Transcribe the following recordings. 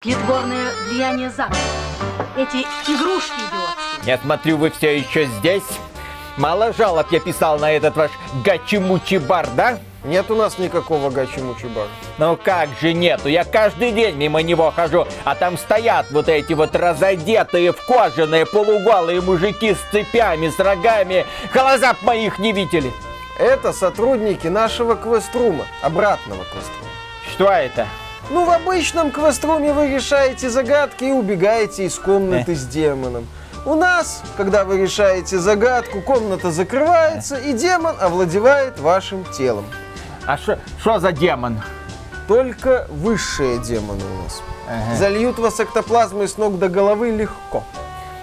Тлетворное влияние ЗАГСа. Эти игрушки идиотские. Я смотрю, вы все еще здесь. Мало жалоб я писал на этот ваш гачи-мучи бар, да? Нет у нас никакого гачи-мучи бара. Ну как же нету? Я каждый день мимо него хожу, а там стоят вот эти вот разодетые в кожаные полуголые мужики с цепями, с рогами. Глаза б моих не видели. Это сотрудники нашего квеструма, обратного квеструма. Что это? Ну, в обычном квеструме вы решаете загадки и убегаете из комнаты с демоном. У нас, когда вы решаете загадку, комната закрывается, и демон овладевает вашим телом. А что за демон? Только высшие демоны у нас. Ага. Зальют вас эктоплазмой с ног до головы легко.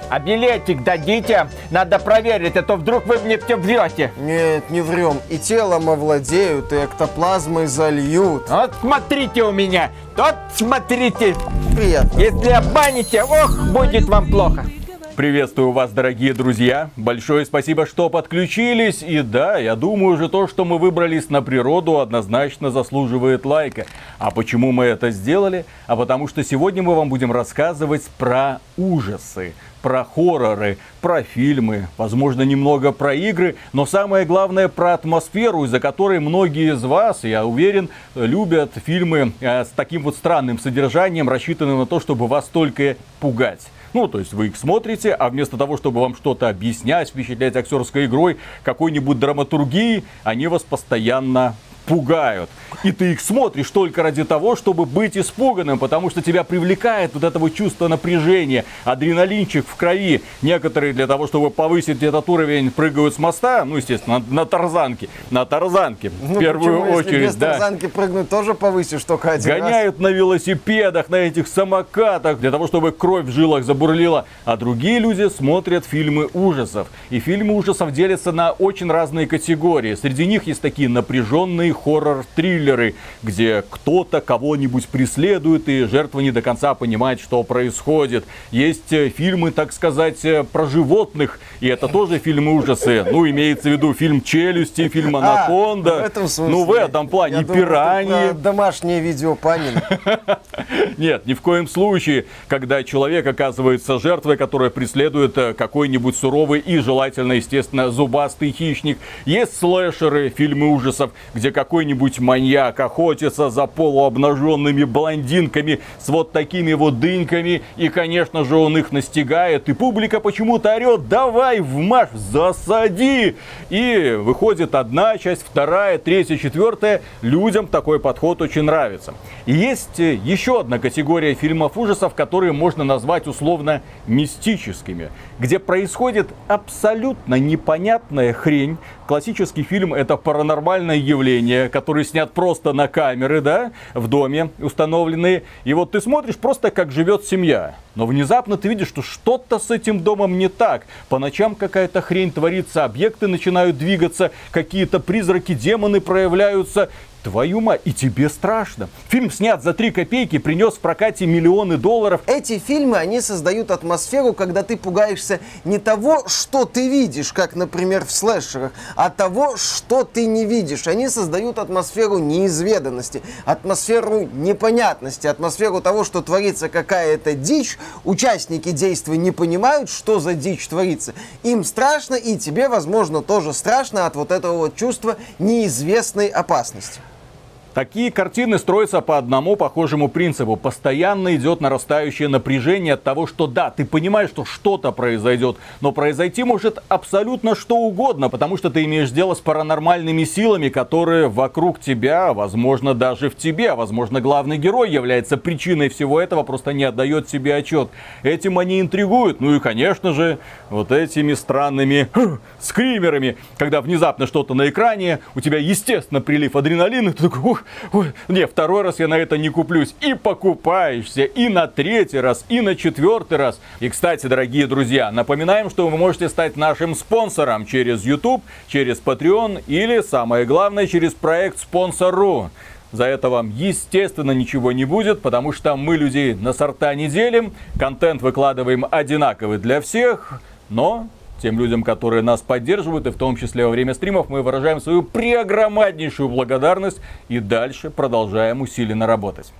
А билетик дадите? Надо проверить, а то вдруг вы мне все врете. Нет, не врем. И телом овладеют, и эктоплазмой зальют. Вот смотрите у меня, вот смотрите. Приятно. Если обманете, ох, будет вам плохо. Приветствую вас, дорогие друзья. Большое спасибо, что подключились. И да, я думаю же, то, что мы выбрались на природу, однозначно заслуживает лайка. А почему мы это сделали? А потому что сегодня мы вам будем рассказывать про ужасы, про хорроры, про фильмы, возможно, немного про игры, но самое главное про атмосферу, из-за которой многие из вас, я уверен, любят фильмы э, с таким вот странным содержанием, рассчитанным на то, чтобы вас только пугать. Ну, то есть вы их смотрите, а вместо того, чтобы вам что-то объяснять, впечатлять актерской игрой, какой-нибудь драматургией, они вас постоянно пугают. И ты их смотришь только ради того, чтобы быть испуганным, потому что тебя привлекает вот это вот чувство напряжения, адреналинчик в крови. Некоторые для того, чтобы повысить этот уровень, прыгают с моста, ну, естественно, на, на тарзанке. На тарзанке, Ну, в первую почему, если очередь, без да. тарзанки прыгнуть тоже повысишь только один раз? Гоняют на велосипедах, на этих самокатах, для того, чтобы кровь в жилах забурлила. А другие люди смотрят фильмы ужасов. И фильмы ужасов делятся на очень разные категории. Среди них есть такие напряженные хоррор-триллеры, где кто-то кого-нибудь преследует, и жертва не до конца понимает, что происходит. Есть э, фильмы, так сказать, э, про животных, и это тоже фильмы ужасы. Ну, имеется в виду фильм «Челюсти», фильм «Анаконда». А, в этом смысле. Ну, в этом плане. Я И думал, ты «Пираньи». Домашнее видео Панина. Нет, ни в коем случае, когда человек оказывается жертвой, которая преследует э, какой-нибудь суровый и желательно, естественно, зубастый хищник. Есть слэшеры, фильмы ужасов, где какой-нибудь маньяк охотится за полуобнаженными блондинками с вот такими вот дыньками. И, конечно же, он их настигает. И публика почему-то орет, давай в маш, засади. И выходит одна часть, вторая, третья, четвертая. Людям такой подход очень нравится. И есть э, еще одна категория фильмов ужасов, которые можно назвать условно мистическими, где происходит абсолютно непонятная хрень. Классический фильм это паранормальное явление, который снят просто на камеры, да, в доме установленные. И вот ты смотришь просто, как живет семья. Но внезапно ты видишь, что что-то с этим домом не так. По ночам какая-то хрень творится, объекты начинают двигаться, какие-то призраки, демоны проявляются. Твою мать, и тебе страшно. Фильм снят за 3 копейки, принес в прокате миллионы долларов. Эти фильмы, они создают атмосферу, когда ты пугаешься не того, что ты видишь, как, например, в слэшерах, а того, что ты не видишь. Они создают атмосферу неизведанности, атмосферу непонятности, атмосферу того, что творится какая-то дичь. Участники действия не понимают, что за дичь творится. Им страшно, и тебе, возможно, тоже страшно от вот этого вот чувства неизвестной опасности. Такие картины строятся по одному похожему принципу. Постоянно идет нарастающее напряжение от того, что да, ты понимаешь, что что-то произойдет, но произойти может абсолютно что угодно, потому что ты имеешь дело с паранормальными силами, которые вокруг тебя, возможно, даже в тебе, а возможно, главный герой является причиной всего этого, просто не отдает себе отчет. Этим они интригуют. Ну и, конечно же, вот этими странными хм, скримерами, когда внезапно что-то на экране, у тебя, естественно, прилив адреналина, ты такой, ух, Ой, не, второй раз я на это не куплюсь. И покупаешься, и на третий раз, и на четвертый раз. И, кстати, дорогие друзья, напоминаем, что вы можете стать нашим спонсором через YouTube, через Patreon или, самое главное, через проект Спонсор.ру. За это вам, естественно, ничего не будет, потому что мы людей на сорта не делим, контент выкладываем одинаковый для всех, но тем людям, которые нас поддерживают, и в том числе во время стримов, мы выражаем свою преогромаднейшую благодарность и дальше продолжаем усиленно работать.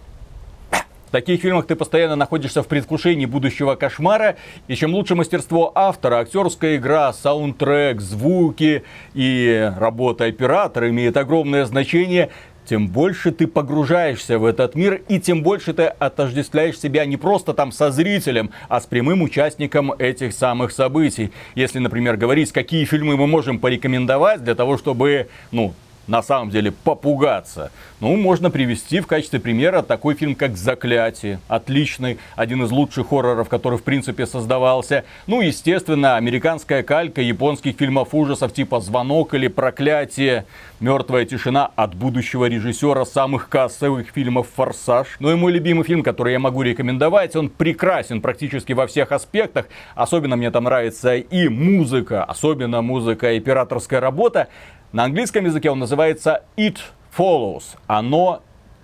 В таких фильмах ты постоянно находишься в предвкушении будущего кошмара, и чем лучше мастерство автора, актерская игра, саундтрек, звуки и работа оператора имеет огромное значение, тем больше ты погружаешься в этот мир, и тем больше ты отождествляешь себя не просто там со зрителем, а с прямым участником этих самых событий. Если, например, говорить, какие фильмы мы можем порекомендовать для того, чтобы, ну, на самом деле попугаться. Ну, можно привести в качестве примера такой фильм, как «Заклятие». Отличный, один из лучших хорроров, который, в принципе, создавался. Ну, естественно, американская калька японских фильмов ужасов типа «Звонок» или «Проклятие». «Мертвая тишина» от будущего режиссера самых кассовых фильмов «Форсаж». Ну и мой любимый фильм, который я могу рекомендовать, он прекрасен практически во всех аспектах. Особенно мне там нравится и музыка, особенно музыка и операторская работа. На английском языке он называется It Follows. Оно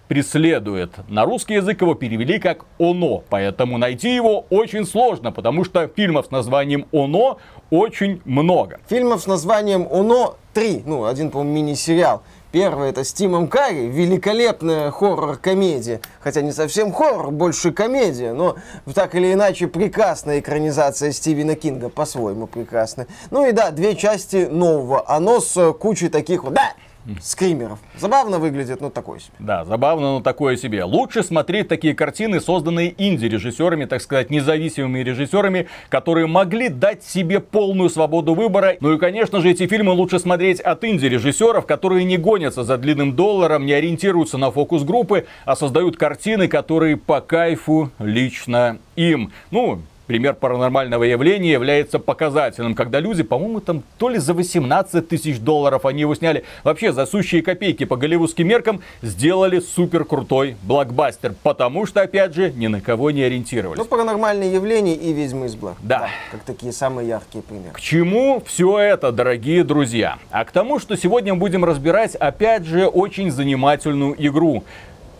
преследует. На русский язык его перевели как «Оно», поэтому найти его очень сложно, потому что фильмов с названием «Оно» очень много. Фильмов с названием «Оно» три, ну, один, по-моему, мини-сериал. Первый это с Тимом Карри, великолепная хоррор-комедия. Хотя не совсем хоррор, больше комедия, но так или иначе прекрасная экранизация Стивена Кинга, по-своему прекрасная. Ну и да, две части нового. Оно с кучей таких вот... Да! Скримеров. Забавно выглядит, но такое себе. Да, забавно, но такое себе. Лучше смотреть такие картины, созданные инди-режиссерами, так сказать, независимыми режиссерами, которые могли дать себе полную свободу выбора. Ну и, конечно же, эти фильмы лучше смотреть от инди-режиссеров, которые не гонятся за длинным долларом, не ориентируются на фокус-группы, а создают картины, которые по кайфу лично им. Ну, пример паранормального явления является показательным, когда люди, по-моему, там то ли за 18 тысяч долларов они его сняли, вообще за сущие копейки по голливудским меркам сделали супер крутой блокбастер, потому что, опять же, ни на кого не ориентировались. Ну, паранормальные явления и ведьмы из Блэр. Да. да. Как такие самые яркие примеры. К чему все это, дорогие друзья? А к тому, что сегодня мы будем разбирать, опять же, очень занимательную игру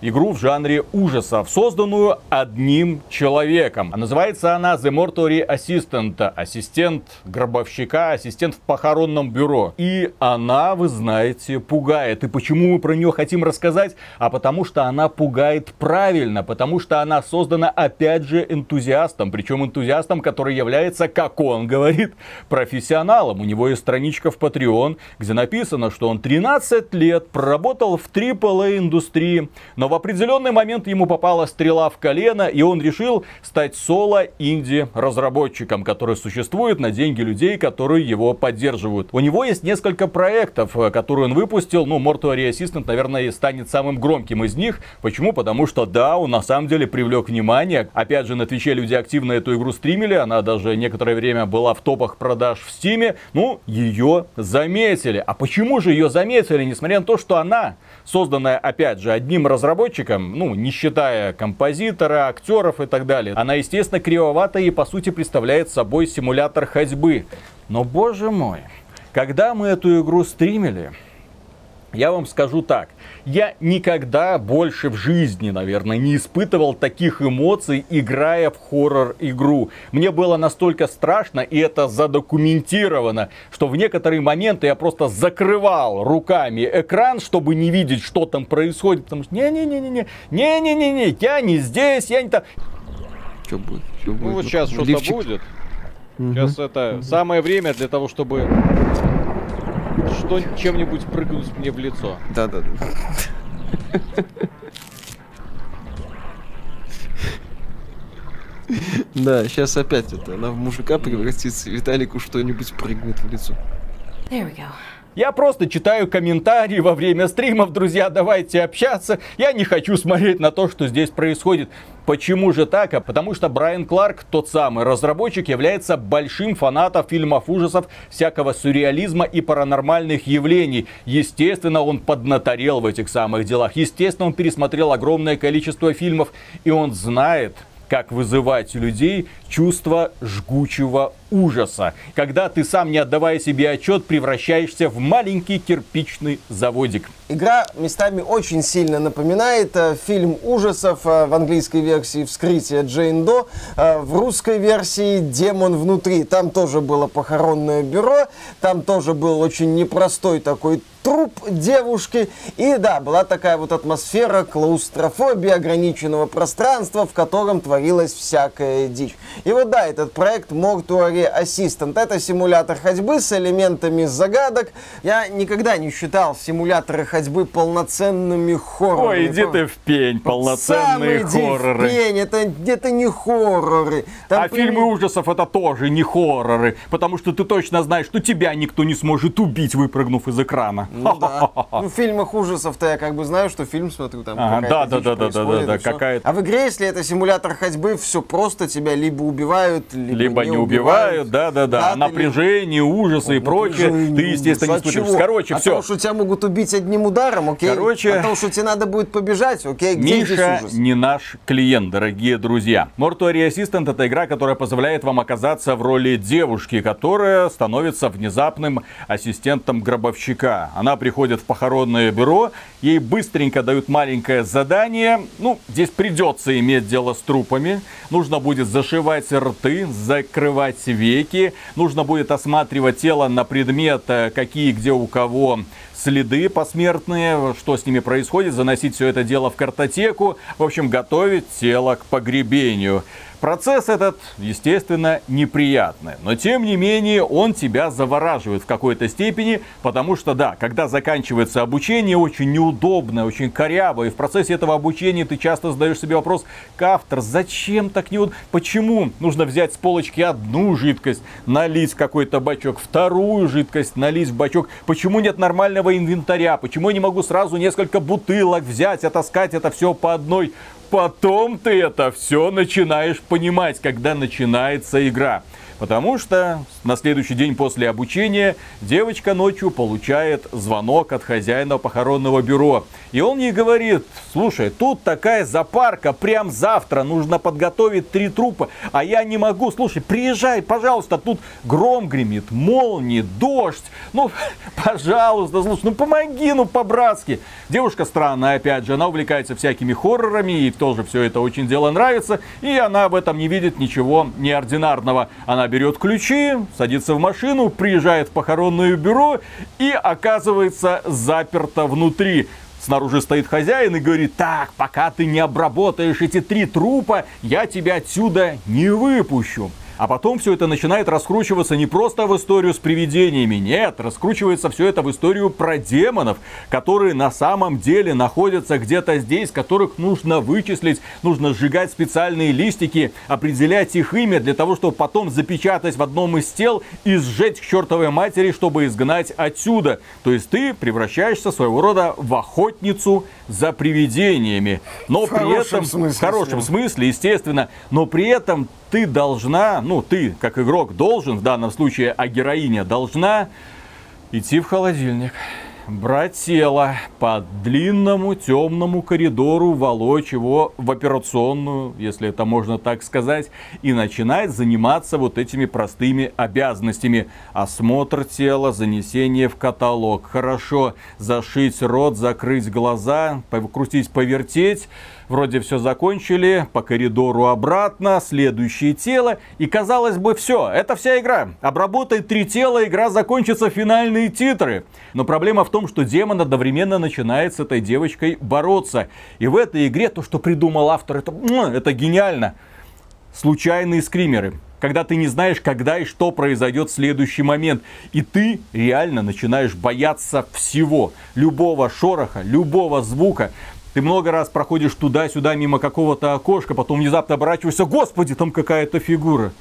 игру в жанре ужасов, созданную одним человеком. А называется она The Mortuary Assistant, ассистент гробовщика, ассистент в похоронном бюро. И она, вы знаете, пугает. И почему мы про нее хотим рассказать? А потому что она пугает правильно, потому что она создана, опять же, энтузиастом. Причем энтузиастом, который является, как он говорит, профессионалом. У него есть страничка в Patreon, где написано, что он 13 лет проработал в AAA индустрии, но в определенный момент ему попала стрела в колено, и он решил стать соло-инди-разработчиком, который существует на деньги людей, которые его поддерживают. У него есть несколько проектов, э, которые он выпустил. Ну, Mortuary Assistant, наверное, станет самым громким из них. Почему? Потому что, да, он на самом деле привлек внимание. Опять же, на Твиче люди активно эту игру стримили. Она даже некоторое время была в топах продаж в Стиме. Ну, ее заметили. А почему же ее заметили, несмотря на то, что она созданная, опять же, одним разработчиком, ну, не считая композитора, актеров и так далее. Она, естественно, кривоватая и, по сути, представляет собой симулятор ходьбы. Но, боже мой, когда мы эту игру стримили, я вам скажу так, я никогда больше в жизни, наверное, не испытывал таких эмоций, играя в хоррор-игру. Мне было настолько страшно, и это задокументировано, что в некоторые моменты я просто закрывал руками экран, чтобы не видеть, что там происходит. Потому что не-не-не-не-не, не-не-не-не, я не здесь, я не там. Что будет? Что будет? Ну вот сейчас что-то будет. Сейчас это самое время для того, чтобы что чем-нибудь прыгнуть мне в лицо. Да, да, да. Да, сейчас опять это, она в мужика превратится, Виталику что-нибудь прыгнет в лицо. There we go. Я просто читаю комментарии во время стримов, друзья, давайте общаться. Я не хочу смотреть на то, что здесь происходит. Почему же так? А потому что Брайан Кларк, тот самый разработчик, является большим фанатом фильмов ужасов, всякого сюрреализма и паранормальных явлений. Естественно, он поднаторел в этих самых делах. Естественно, он пересмотрел огромное количество фильмов. И он знает, как вызывать людей чувство жгучего ужаса, когда ты сам, не отдавая себе отчет, превращаешься в маленький кирпичный заводик. Игра местами очень сильно напоминает э, фильм ужасов э, в английской версии «Вскрытие Джейн До», э, в русской версии «Демон внутри». Там тоже было похоронное бюро, там тоже был очень непростой такой труп девушки. И да, была такая вот атмосфера клаустрофобии, ограниченного пространства, в котором творилась всякая дичь. И вот да, этот проект Mortuary Assistant. Это симулятор ходьбы с элементами загадок. Я никогда не считал симуляторы ходьбы полноценными хоррорами. Ой, иди ты в пень, полноценные Самый хорроры. иди в пень, это, это не хорроры. Там А прям- фильмы ужасов это тоже не хорроры, потому что ты точно знаешь, что тебя никто не сможет убить, выпрыгнув из экрана. Ну да. Ну, в фильмах ужасов-то я как бы знаю, что фильм смотрю, там Ага, да, да, да, да, да, да, всё. какая-то- А в игре, если это симулятор ходьбы, все просто, тебя либо убивают, либо, Либо не убивают, да, да, да. ты Напряжение, ужасы и прочее. Напряжение, Ты, естественно, не. От испытываешь. Короче, От все. того, что тебя могут убить одним ударом, окей? Короче, От того, что тебе надо будет побежать, окей? Где Миша не наш клиент, дорогие друзья. Mortuary Assistant это игра, которая позволяет вам оказаться в роли девушки, которая становится внезапным ассистентом гробовщика. Она приходит в похоронное бюро, ей быстренько дают маленькое задание. Ну, здесь придется иметь дело с трупами. Нужно будет зашивать рты, закрывать веки. Нужно будет осматривать тело на предмет, э, какие где у кого следы посмертные, что с ними происходит, заносить все это дело в картотеку, в общем, готовить тело к погребению. Процесс этот, естественно, неприятный, но тем не менее он тебя завораживает в какой-то степени, потому что, да, когда заканчивается обучение, очень неудобно, очень коряво, и в процессе этого обучения ты часто задаешь себе вопрос, автор, зачем так неудобно, почему нужно взять с полочки одну жидкость, налить в какой-то бачок, вторую жидкость налить в бачок, почему нет нормального инвентаря, почему я не могу сразу несколько бутылок взять, отаскать это все по одной Потом ты это все начинаешь понимать, когда начинается игра. Потому что на следующий день после обучения девочка ночью получает звонок от хозяина похоронного бюро. И он ей говорит, слушай, тут такая запарка, прям завтра нужно подготовить три трупа, а я не могу, слушай, приезжай, пожалуйста, тут гром гремит, молнии, дождь, ну, пожалуйста, слушай, ну помоги, ну по-братски. Девушка странная, опять же, она увлекается всякими хоррорами, ей тоже все это очень дело нравится, и она в этом не видит ничего неординарного. Она берет ключи, садится в машину, приезжает в похоронное бюро и оказывается заперта внутри. Снаружи стоит хозяин и говорит, так, пока ты не обработаешь эти три трупа, я тебя отсюда не выпущу. А потом все это начинает раскручиваться не просто в историю с привидениями, нет, раскручивается все это в историю про демонов, которые на самом деле находятся где-то здесь, которых нужно вычислить, нужно сжигать специальные листики, определять их имя для того, чтобы потом запечатать в одном из тел и сжечь к чертовой матери, чтобы изгнать отсюда. То есть ты превращаешься своего рода в охотницу за привидениями. Но В при этом, смысле в хорошем смысле, естественно, но при этом ты должна, ну ты как игрок должен, в данном случае, а героиня должна идти в холодильник, брать тело по длинному темному коридору, волочь его в операционную, если это можно так сказать, и начинать заниматься вот этими простыми обязанностями. Осмотр тела, занесение в каталог. Хорошо, зашить рот, закрыть глаза, покрутить, повертеть. Вроде все закончили, по коридору обратно, следующее тело. И казалось бы, все, это вся игра. Обработай три тела, игра закончится, финальные титры. Но проблема в том, что демон одновременно начинает с этой девочкой бороться. И в этой игре то, что придумал автор, это, это гениально. Случайные скримеры. Когда ты не знаешь, когда и что произойдет в следующий момент. И ты реально начинаешь бояться всего. Любого шороха, любого звука. Ты много раз проходишь туда-сюда мимо какого-то окошка, потом внезапно оборачиваешься, господи, там какая-то фигура.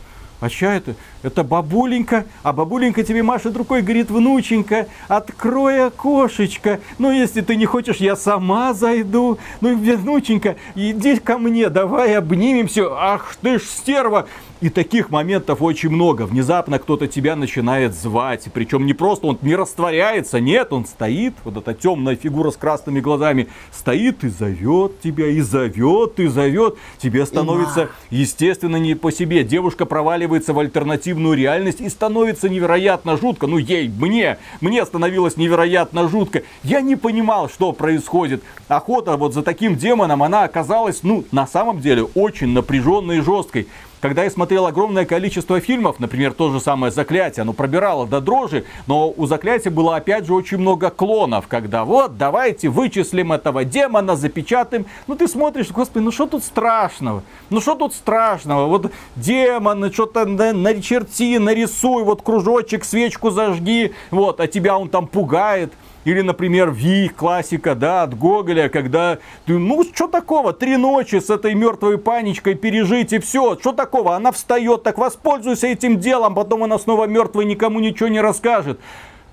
А чья это? Это бабуленька. А бабуленька тебе машет рукой, говорит, внученька, открой окошечко. Ну, если ты не хочешь, я сама зайду. Ну, внученька, иди ко мне, давай обнимемся. Ах ты ж стерва. И таких моментов очень много. Внезапно кто-то тебя начинает звать. Причем не просто он не растворяется, нет, он стоит, вот эта темная фигура с красными глазами, стоит и зовет тебя, и зовет, и зовет. Тебе становится, естественно, не по себе. Девушка проваливается в альтернативную реальность и становится невероятно жутко. Ну, ей, мне, мне становилось невероятно жутко. Я не понимал, что происходит. Охота вот за таким демоном, она оказалась, ну, на самом деле, очень напряженной и жесткой. Когда я смотрел огромное количество фильмов, например, то же самое «Заклятие», оно пробирало до дрожи, но у «Заклятия» было опять же очень много клонов, когда вот, давайте вычислим этого демона, запечатаем. Ну ты смотришь, господи, ну что тут страшного? Ну что тут страшного? Вот демон, что-то начерти, нарисуй, вот кружочек, свечку зажги, вот, а тебя он там пугает. Или, например, Вий, классика, да, от Гоголя, когда ты, ну, что такого, три ночи с этой мертвой паничкой пережить и все, что такого, она встает, так воспользуйся этим делом, потом она снова мертвая, никому ничего не расскажет.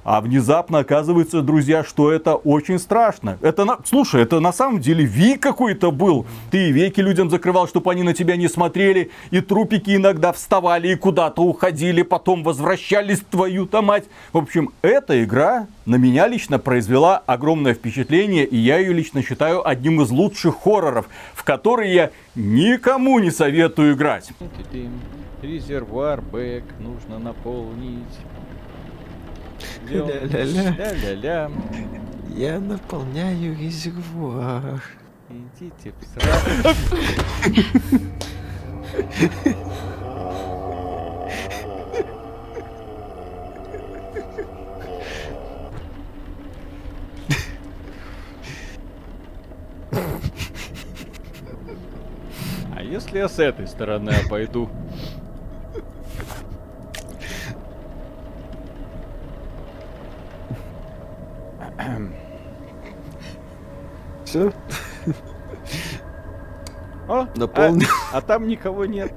А внезапно оказывается, друзья, что это очень страшно. Это на... Слушай, это на самом деле вик какой-то был. Ты веки людям закрывал, чтобы они на тебя не смотрели. И трупики иногда вставали и куда-то уходили, потом возвращались твою-то мать. В общем, эта игра на меня лично произвела огромное впечатление. И я ее лично считаю одним из лучших хорроров, в который я никому не советую играть. Резервуар бэк нужно наполнить. Ля-ля-ля. Ля-ля-ля. Я наполняю резервуар. Идите в А если я с этой стороны обойду? Все? О, Наполнил. А, а там никого нет.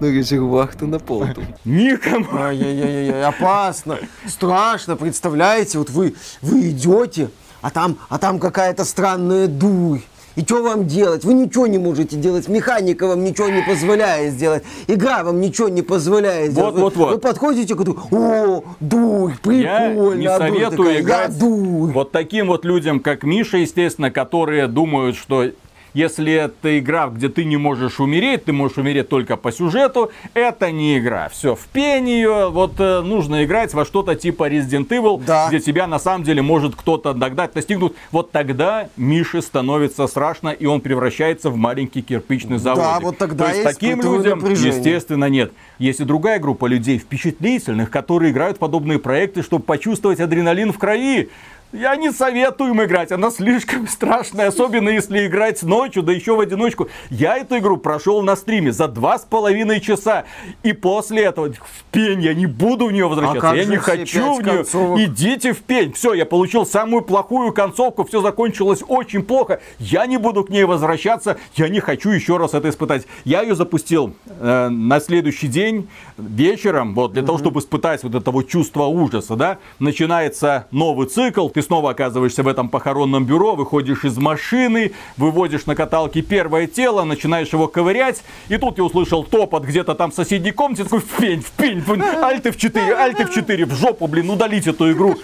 Ну, резервуар-то наполнен. Никому. Ай-яй-яй-яй, опасно, страшно, представляете, вот вы, вы идете, а там, а там какая-то странная дурь. И что вам делать? Вы ничего не можете делать. Механика вам ничего не позволяет сделать. Игра вам ничего не позволяет сделать. Вот, вот, вот. Вы подходите к дурь. О, дурь, прикольно. Я не А дурь советую такая, играть Я дурь. вот таким вот людям, как Миша, естественно, которые думают, что если это игра, где ты не можешь умереть, ты можешь умереть только по сюжету, это не игра. Все, в ее, вот э, нужно играть во что-то типа Resident Evil, Да. где тебя на самом деле может кто-то догнать, настигнуть. Вот тогда Мише становится страшно, и он превращается в маленький кирпичный завод. вот тогда То есть таким людям, напряжение. естественно, нет. Есть и другая группа людей впечатлительных, которые играют в подобные проекты, чтобы почувствовать адреналин в крови. Я не советую им играть, она слишком страшная, особенно если играть ночью, да еще в одиночку. Я эту игру прошел на стриме за два с половиной часа. И после этого в пень я не буду в нее возвращаться. как я не хочу в нее. концовок? Идите в пень. Все, я получил самую плохую концовку, все закончилось очень плохо. Я не буду к ней возвращаться. Я не хочу еще раз это испытать. Я ее запустил э, на следующий день вечером, вот для того, чтобы испытать вот это вот чувство ужаса, да. Начинается новый цикл. Ты снова оказываешься в этом похоронном бюро, выходишь из машины, выводишь на каталке первое тело, начинаешь его ковырять. И тут я услышал топот где-то там в соседней комнате. Такой, в пень, в пень, в пень. Альты в 4, альты в 4, в жопу, блин, удалить эту игру.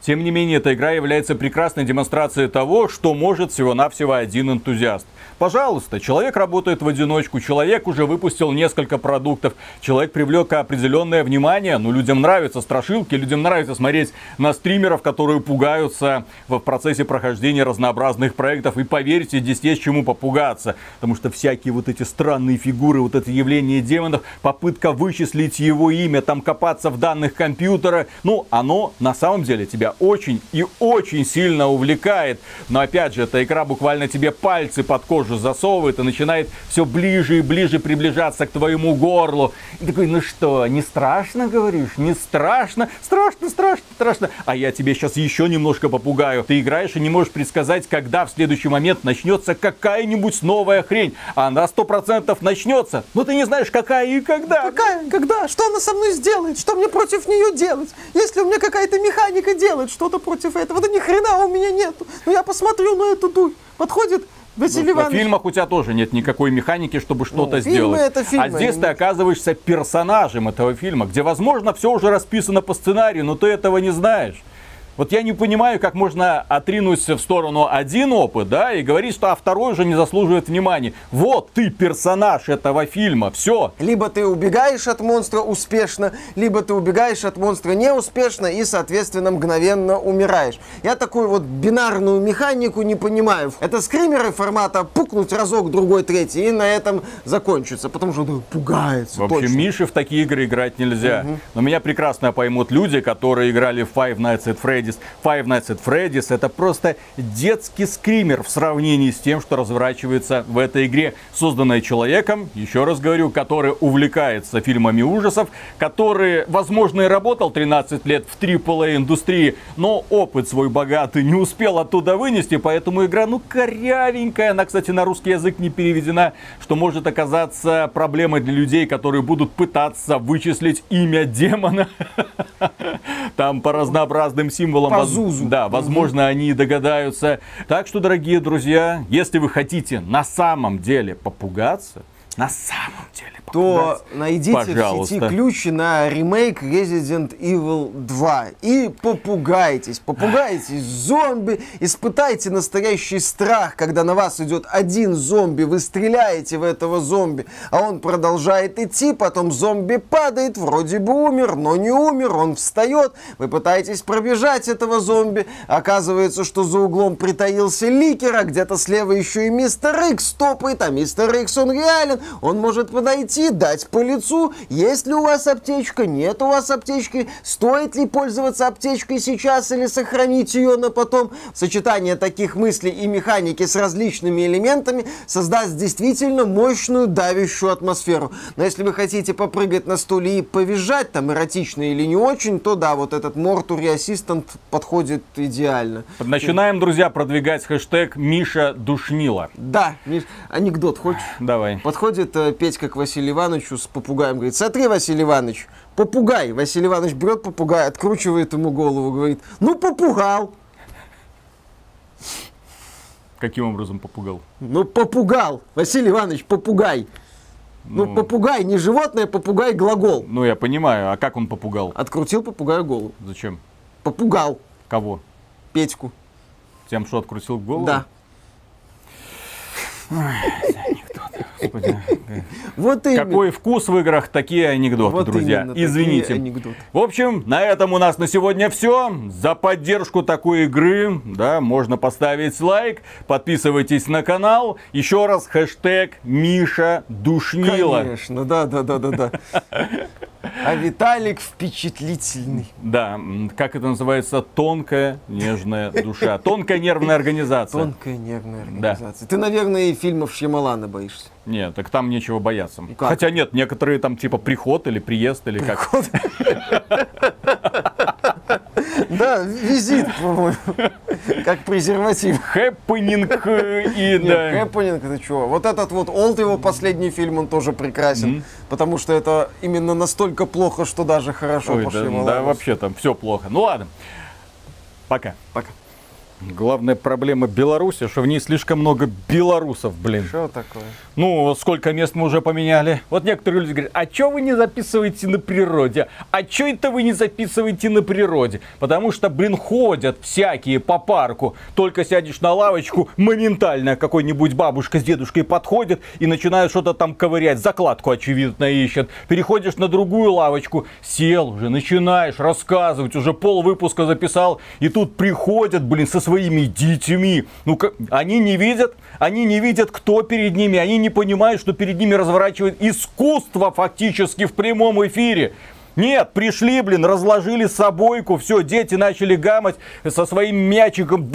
Тем не менее, эта игра является прекрасной демонстрацией того, что может всего-навсего один энтузиаст. Пожалуйста, человек работает в одиночку, человек уже выпустил несколько продуктов, человек привлек определенное внимание, ну людям нравятся страшилки, людям нравится смотреть на стримеров, которые пугаются в процессе прохождения разнообразных проектов. И поверьте, здесь есть чему попугаться, потому что всякие вот эти странные фигуры, вот это явление демонов, попытка вычислить его имя, там копаться в данных компьютера, ну, оно на самом деле тебя очень и очень сильно увлекает. Но опять же, эта игра буквально тебе пальцы под кожу засовывает и начинает все ближе и ближе приближаться к твоему горлу. И такой, ну что, не страшно, говоришь? Не страшно? Страшно, страшно, страшно. А я тебе сейчас еще немножко попугаю. Ты играешь и не можешь предсказать, когда в следующий момент начнется какая-нибудь новая хрень. А она сто процентов начнется. Но ты не знаешь, какая и когда. Какая? Когда? Что она со мной сделает? Что мне против нее делать? Если у меня какая-то механика делает что-то против этого, да ни хрена у меня нету. Ну я посмотрю на эту дурь. Подходит Василий В Иванович. фильмах у тебя тоже нет никакой механики, чтобы что-то Ну, сделать. это фильмы, а здесь ты оказываешься персонажем этого фильма, где, возможно, все уже расписано по сценарию, но ты этого не знаешь. Вот я не понимаю, как можно отринуть в сторону один опыт, да, и говорить, что а второй уже не заслуживает внимания. Вот ты персонаж этого фильма, все. Либо ты убегаешь от монстра успешно, либо ты убегаешь от монстра неуспешно и, соответственно, мгновенно умираешь. Я такую вот бинарную механику не понимаю. Это скримеры формата пукнуть разок, другой, третий, и на этом закончится, потому что ну, пугается. В общем, точно. Мише в такие игры играть нельзя. Но меня прекрасно поймут люди, которые играли в Five Nights at Freddy's. Five Nights at Freddy's это просто детский скример в сравнении с тем, что разворачивается в этой игре, созданной человеком, еще раз говорю, который увлекается фильмами ужасов, который, возможно, и работал 13 лет в AAA индустрии, но опыт свой богатый не успел оттуда вынести, поэтому игра, ну, корявенькая. Она, кстати, на русский язык не переведена, что может оказаться проблемой для людей, которые будут пытаться вычислить имя демона. Там по разнообразным символам. По воз- Зузу. Да, возможно, они и догадаются. Так что, дорогие друзья, если вы хотите на самом деле попугаться, на самом деле то найдите в сети пожалуйста. ключи на ремейк Resident Evil 2 и попугайтесь. Попугайтесь зомби, испытайте настоящий страх, когда на вас идет один зомби, вы стреляете в этого зомби, а он продолжает идти, потом зомби падает, вроде бы умер, но не умер, он встает, вы пытаетесь пробежать этого зомби, оказывается, что за углом притаился ликер, а где-то слева еще и мистер Икс топает, а мистер Икс он реален, он может подойти, дать по лицу, есть ли у вас аптечка, нет у вас аптечки, стоит ли пользоваться аптечкой сейчас или сохранить ее на потом. Сочетание таких мыслей и механики с различными элементами создаст действительно мощную давящую атмосферу. Но если вы хотите попрыгать на стуле и повизжать, там эротично или не очень, то да, вот этот Mortuary Assistant подходит идеально. Начинаем, друзья, продвигать хэштег Миша Душнила. Да, Миш, анекдот хочешь? Давай. Подходит э, Петька к Василию Ивановичу с попугаем, говорит, смотри, Василий Иванович, попугай. Василий Иванович берет попугай, откручивает ему голову, говорит, ну попугал, Каким образом попугал? ну попугал. Василий Иванович, попугай. Ну, Ну. попугай не животное, попугай глагол. Ну, я понимаю, а как он попугал? Открутил попугаю голову. Зачем? Попугал Кого? Петьку. Тем, что открутил голову? Да. Господи. Вот именно. Какой вкус в играх, такие анекдоты, Вот друзья. именно, Извините. анекдоты. В общем, на этом у нас на сегодня все. За поддержку такой игры, да, можно поставить лайк, подписывайтесь на канал. Еще раз хэштег Миша Душнила. Конечно, да, да, да, да, да. А Виталик впечатлительный. Да, как это называется? Тонкая нежная душа. Тонкая нервная организация. Тонкая нервная организация. Ты, наверное, и фильмов Шьямалана боишься. Нет, так там нечего бояться. как? Хотя нет, некоторые там типа приход или приезд или как. Да, визит, по-моему. Как презерватив. Хэппенинг э, и да. Хэппенинг, это чего? Вот этот вот Олд, его последний фильм, он тоже прекрасен. Потому что это именно настолько плохо, что даже хорошо Ой, по да, Шьямалану. да, вообще там все плохо. Ну ладно. Пока. Пока. Главная проблема Беларуси, что в ней слишком много белорусов, блин. Что такое? Ну, сколько мест мы уже поменяли. Вот некоторые люди говорят, а чё вы не записываете на природе? А чё это вы не записываете на природе? Потому что, блин, ходят всякие по парку. Только сядешь на лавочку, моментально какой-нибудь бабушка с дедушкой подходит и начинают что-то там ковырять. Закладку, очевидно, ищет. Переходишь на другую лавочку, сел уже, начинаешь рассказывать, уже пол выпуска записал. И тут приходят, блин, со своими детьми. Ну, они не видят, они не видят, кто перед ними, они не понимают, что перед ними разворачивает искусство фактически в прямом эфире. Нет, пришли, блин, разложили собойку, все, дети начали гамать со своим мячиком.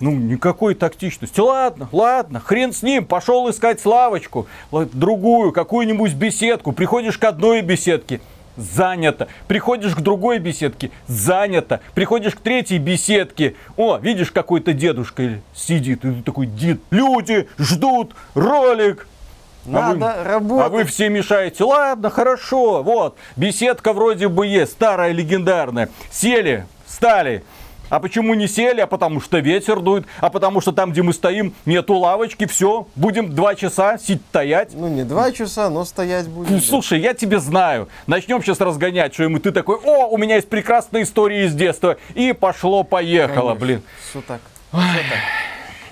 Ну, никакой тактичности. Ладно, ладно, хрен с ним, пошел искать лавочку, ла- другую, какую-нибудь беседку. Приходишь к одной беседке, занято. Приходишь к другой беседке, занято. Приходишь к третьей беседке, о, видишь, какой-то дедушка сидит, и ты такой, дед, люди ждут ролик. Надо а вы, работать. А вы все мешаете. Ладно, хорошо, вот, беседка вроде бы есть, старая, легендарная. Сели, встали, А почему не сели? А потому что ветер дует. А потому что там, где мы стоим, нету лавочки. Все, будем два часа сидеть, стоять. Ну, не два часа, но стоять будет. Ну, слушай, я тебе знаю. Начнем сейчас разгонять, что ему ты такой, о, у меня есть прекрасная история из детства. И пошло-поехало, блин. Что так? Что так?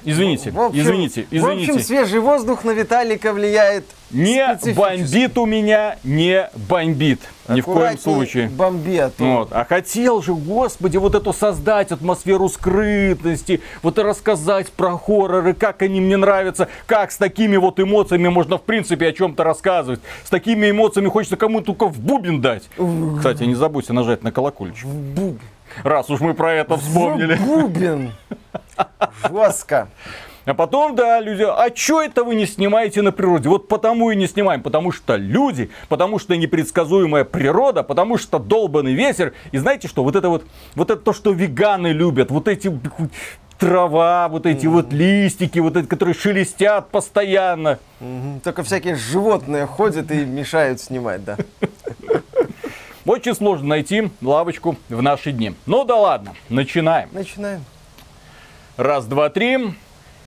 Извините, В общем- извините, В общем, извините. свежий воздух на Виталика влияет Не бомбит у меня, не бомбит. Ни в коем случае. Бомби, а то Вот. А хотел же, господи, вот эту создать атмосферу скрытности, вот и рассказать про хорроры, как они мне нравятся, как с такими вот эмоциями можно в принципе о чем-то рассказывать. С такими эмоциями хочется кому-то только в бубен дать. Кстати, не забудьте нажать на колокольчик. Раз уж мы про это вспомнили. Бубен. Жестко. А потом, да, люди, а чё это вы не снимаете на природе? Вот потому и не снимаем, потому что люди, потому что непредсказуемая природа, потому что долбанный ветер. И знаете что, вот это вот, вот это то, что веганы любят, вот эти трава, вот эти вот листики, вот эти, которые шелестят постоянно. Мгм. Только всякие животные ходят и мешают снимать, да. Очень сложно найти лавочку в наши дни. Ну да ладно, начинаем. Начинаем. Раз, два, три.